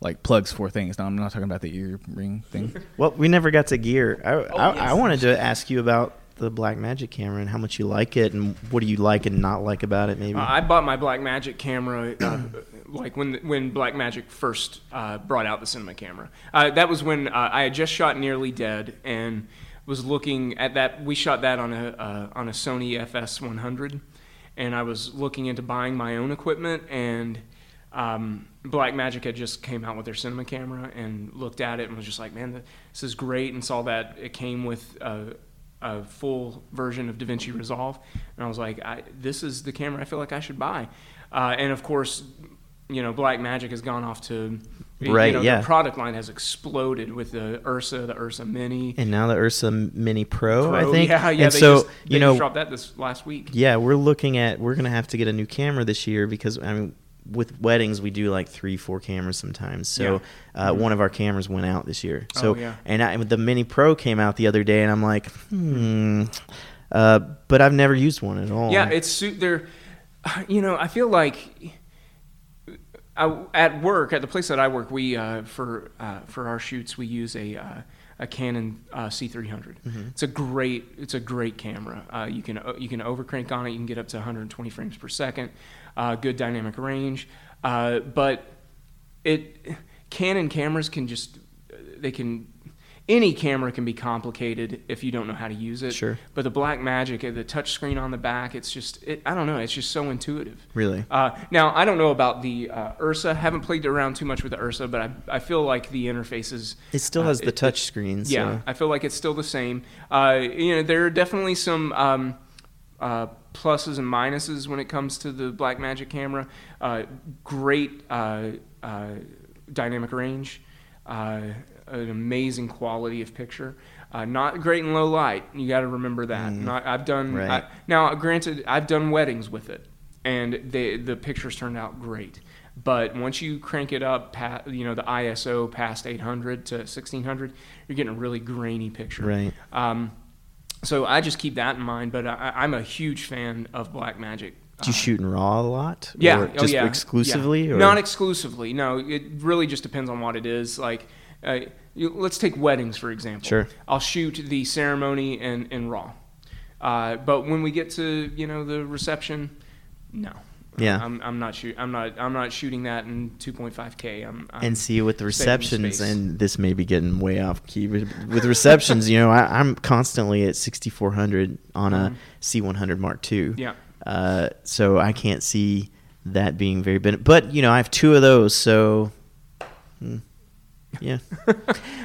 S1: Like plugs for things. No, I'm not talking about the ear ring thing.
S4: Well, we never got to gear. I,
S3: Oh,
S4: I, I wanted to ask you about the Black Magic camera and how much you like it, and what do you like and not like about it, maybe.
S3: Uh, I bought my Black Magic camera uh, like when when Black Magic first uh, brought out the cinema camera. Uh, that was when uh, I had just shot Nearly Dead and was looking at that. We shot that on a uh, on a Sony FS100, and I was looking into buying my own equipment and. Um, Black Magic had just came out with their cinema camera and looked at it and was just like, "Man, this is great!" And saw that it came with a, a full version of DaVinci Resolve, and I was like, I, "This is the camera I feel like I should buy." Uh, and of course, you know, Black Magic has gone off to
S4: Right,
S3: You know,
S4: yeah.
S3: The product line has exploded with the Ursa, the Ursa Mini.
S4: and now the Ursa Mini Pro, I think.
S3: Yeah, yeah.
S4: And
S3: they
S4: so
S3: just, they
S4: you know,
S3: dropped that this last week.
S4: yeah, we're looking at we're gonna have to get a new camera this year because I mean, with weddings we do like three, four cameras sometimes. So
S3: Yeah.
S4: uh,
S3: Mhm.
S4: one of our cameras went out this year. So
S3: Oh, yeah.
S4: and I, the Mini Pro came out the other day, and I'm like, hmm. Uh, but I've never used one at all.
S3: Yeah, it's su- they're, you know, I feel like I, at work, at the place that I work, we uh, for uh, for our shoots we use a uh, a Canon uh, C300.
S4: Mhm.
S3: It's a great it's a great camera. Uh, you can you can overcrank on it. You can get up to 120 frames per second. Uh, good dynamic range, uh, but it Canon cameras can just they can any camera can be complicated if you don't know how to use it.
S4: Sure.
S3: But the Black Magic, uh, the touch screen on the back, it's just it, I don't know. It's just so intuitive.
S4: Really?
S3: Uh, now I don't know about the uh, Ursa. Haven't played around too much with the Ursa, but I, I feel like the interfaces.
S4: It still
S3: uh,
S4: has the
S3: it-
S4: touch
S3: it-
S4: screen,
S3: Yeah, I feel like it's still the same. Uh, you know, there are definitely some um, uh, pluses and minuses when it comes to the Black Magic camera. Uh, great uh, uh, dynamic range, uh, an amazing quality of picture. Uh, not great in low light. You got to remember that.
S4: Mm.
S3: Not, I've done
S4: Right.
S3: I- now. Granted, I've done weddings with it, and they, the pictures turned out great. But once you crank it up, past, you know the ISO past 800 to 1600, you're getting a really grainy picture.
S4: Right.
S3: Um, so I just keep that in mind. But I, I'm a huge fan of Black Magic.
S4: Do you shoot in RAW a lot?
S3: Yeah,
S4: Or
S3: oh,
S4: just
S3: yeah.
S4: exclusively?
S3: Yeah.
S4: Or?
S3: Not exclusively. No, it really just depends on what it is. Like, uh, let's take weddings for example.
S4: Sure.
S3: I'll shoot the ceremony in in RAW, uh, but when we get to you know the reception, no.
S4: Yeah.
S3: I'm, I'm not shoot. I'm not. I'm not shooting that in 2.5k. I'm, I'm
S4: and see with the receptions, and this may be getting way off key. With, with receptions, you know, I, I'm constantly at 6400 on a
S3: Mhm.
S4: C100 Mark II.
S3: Yeah.
S4: Uh, so I can't see that being very ben- But you know, I have two of those, so. hmm, Yeah,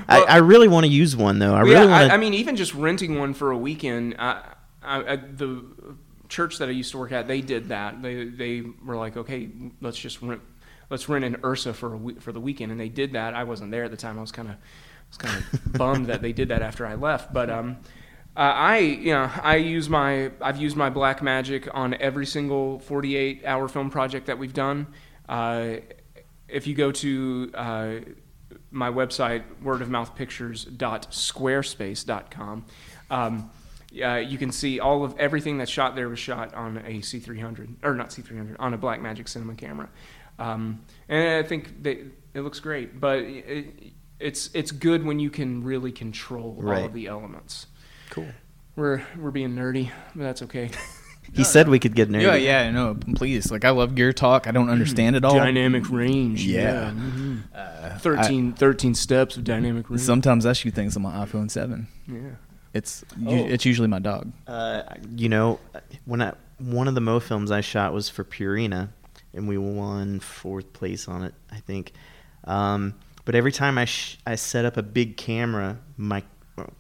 S4: I, I really want to use one though. I really
S3: yeah,
S4: want.
S3: I, I mean, even just renting one for a weekend. I, I, I, the church that I used to work at, they did that. They they were like, okay, let's just rent, let's rent an Ursa for a we- for the weekend, and they did that. I wasn't there at the time. I was kind of was kind of bummed that they did that after I left, but um. Uh, I, you know, I use my, I've used my Black Magic on every single 48-hour film project that we've done. Uh, if you go to uh, my website, wordofmouthpictures.squarespace.com, um, uh, you can see all of everything that's shot there was shot on a C300 or not C300 on a Blackmagic cinema camera, um, and I think that it looks great. But it, it's it's good when you can really control all of the elements.
S4: Cool.
S3: We're we're being nerdy, but that's okay.
S4: he said we could get nerdy.
S1: Yeah, yeah, no, please. Like I love gear talk. I don't understand it all.
S3: Dynamic range.
S1: Yeah.
S3: Yeah. mhm.
S1: Uh,
S3: 13, 13 steps of dynamic range.
S1: Sometimes I shoot things on my iPhone Seven.
S3: Yeah.
S1: It's
S4: Oh.
S1: u- it's usually my dog.
S4: Uh, you know, when I one of the Mo films I shot was for Purina, and we won fourth place on it, I think. Um, but every time I sh- I set up a big camera, my well,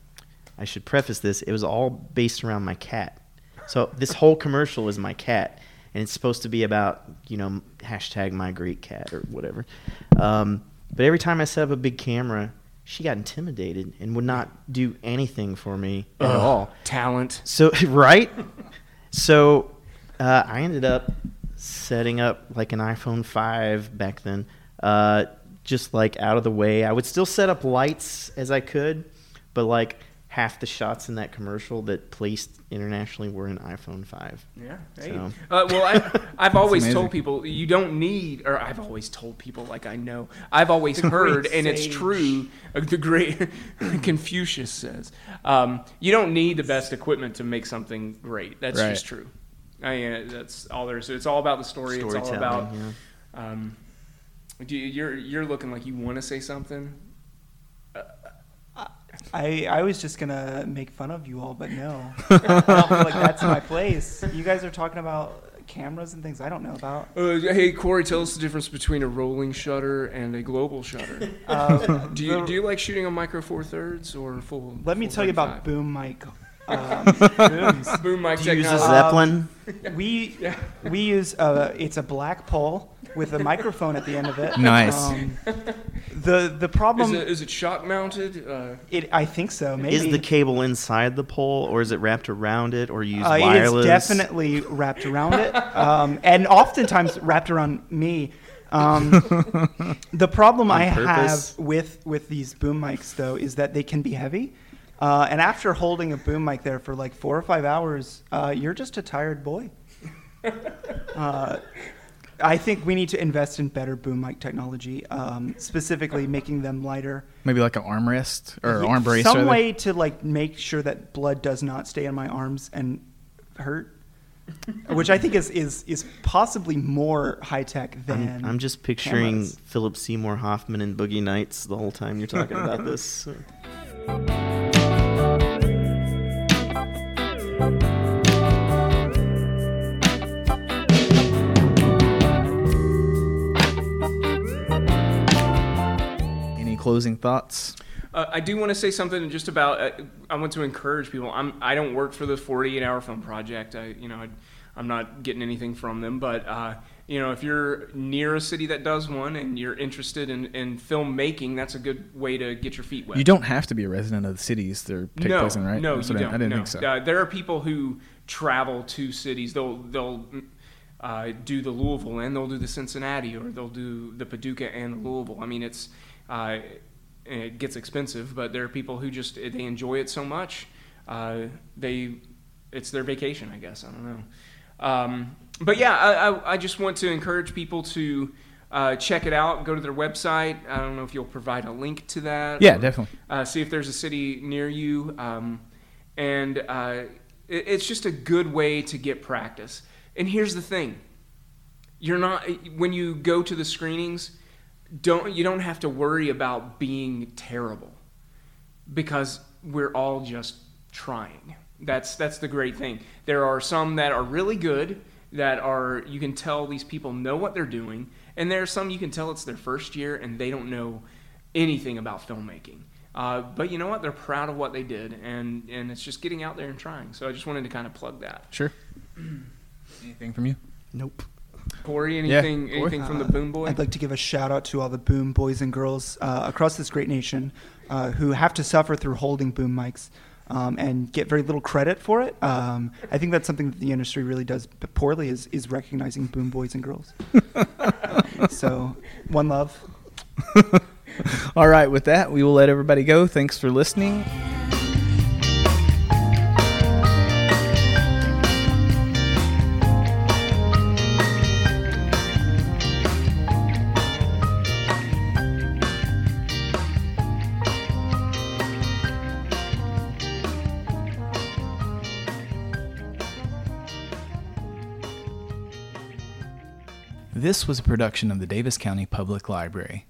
S4: I should preface this: it was all based around my cat. So this whole commercial is my cat, and it's supposed to be about you know hashtag my great cat or whatever. Um, but every time I set up a big camera, she got intimidated and would not do anything for me at
S3: Ugh,
S4: all.
S3: Talent.
S4: So right, so uh, I ended up setting up like an iPhone five back then, uh, just like out of the way. I would still set up lights as I could, but like half the shots in that commercial that placed internationally were in iPhone 5.
S3: Yeah. Hey.
S4: So-
S3: Uh, well, I, I've always
S1: amazing.
S3: told people you don't need, or I've always told people like I know. I've always
S2: The
S3: heard,
S2: great
S3: and it's true. uh, The great Confucius says, um, you don't need the best equipment to make something great. That's
S1: Right.
S3: just true. I mean, uh, that's all there is. It's all about the story. It's all about.
S4: yeah.
S3: Um, do you, you're you're looking like you want to say something.
S2: I, I was just gonna make fun of you all, but no, I don't feel like that's my place. You guys are talking about cameras and things I don't know about.
S3: Uh, hey Corey, tell us the difference between a rolling shutter and a global shutter.
S2: Um,
S3: do you
S2: the-
S3: do you like shooting on micro four thirds or full?
S2: Let me
S3: full
S2: tell you about boom mic. Um, booms.
S3: Boom mic
S4: Do you use a
S3: technology.
S4: Zeppelin?
S2: We we use uh, it's a black pole with a microphone at the end of it.
S1: Nice.
S2: Um, the the
S3: Is
S2: problem
S3: it, is it shock mounted? Uh,
S2: it I think so. Maybe
S4: Is the cable inside the pole, or is it wrapped around it, or you use
S2: Uh, it is
S4: wireless?
S2: definitely wrapped around it, um, and oftentimes wrapped around me. Um, the problem
S4: On
S2: I
S4: purpose?
S2: have with with these boom mics though is that they can be heavy, uh, and after holding a boom mic there for like four or five hours, uh, you're just a tired boy. Uh, I think we need to invest in better boom mic technology, um, specifically making them lighter.
S1: Maybe like an armrest or
S2: Yeah,
S1: arm brace.
S2: Some
S1: rather.
S2: way to like make sure that blood does not stay in my arms and hurt. Which I think is, is, is possibly more high tech than.
S4: I'm, I'm just picturing
S2: cameras.
S4: Philip Seymour Hoffman and Boogie Nights the whole time you're talking about this.
S1: Any closing thoughts?
S3: Uh, I do want to say something just about. Uh, I want to encourage people. I'm. I don't work for the 48 Hour Film Project. I, you know, I, I'm not getting anything from them. But uh, you know, if you're near a city that does one and you're interested in, in filmmaking, that's a good way to get your feet wet.
S1: You don't have to be a resident of the cities they're take
S3: no,
S1: place in, right?
S3: No, you
S1: I-
S3: don't.
S1: I didn't
S3: no.
S1: think so.
S3: Uh, there are people who travel to cities. They'll they'll uh, do the Louisville and they'll do the Cincinnati or they'll do the Paducah and the Louisville. I mean, it's uh, it gets expensive, but there are people who just they enjoy it so much. Uh, they it's their vacation, I guess. I don't know. Um, but yeah, I, I, I just want to encourage people to. Uh, check it out. Go to their website. I don't know if you'll provide a link to that.
S1: Yeah,
S3: or,
S1: definitely.
S3: Uh, see if there's a city near you. Um, and uh, it, it's just a good way to get practice. And here's the thing: you're not when you go to the screenings, don't you don't have to worry about being terrible because we're all just trying. That's that's the great thing. There are some that are really good that are you can tell these people know what they're doing, and there are some you can tell it's their first year and they don't know anything about filmmaking. Uh, but you know what? They're proud of what they did, and and it's just getting out there and trying. So I just wanted to kind of plug that.
S1: Sure. Anything from you?
S2: Nope.
S3: Corey,
S1: Yeah,
S3: anything
S1: Corey?
S3: anything from the
S2: Uh,
S3: Boom Boy?
S2: I'd like to give a shout out to all the boom boys and girls uh, across this great nation uh, who have to suffer through holding boom mics um, and get very little credit for it. Um, I think that's something that the industry really does poorly is, is recognizing boom boys and girls. so, one love.
S1: All right, with that, we will let everybody go. Thanks for listening. This was a production of the Davis County Public Library.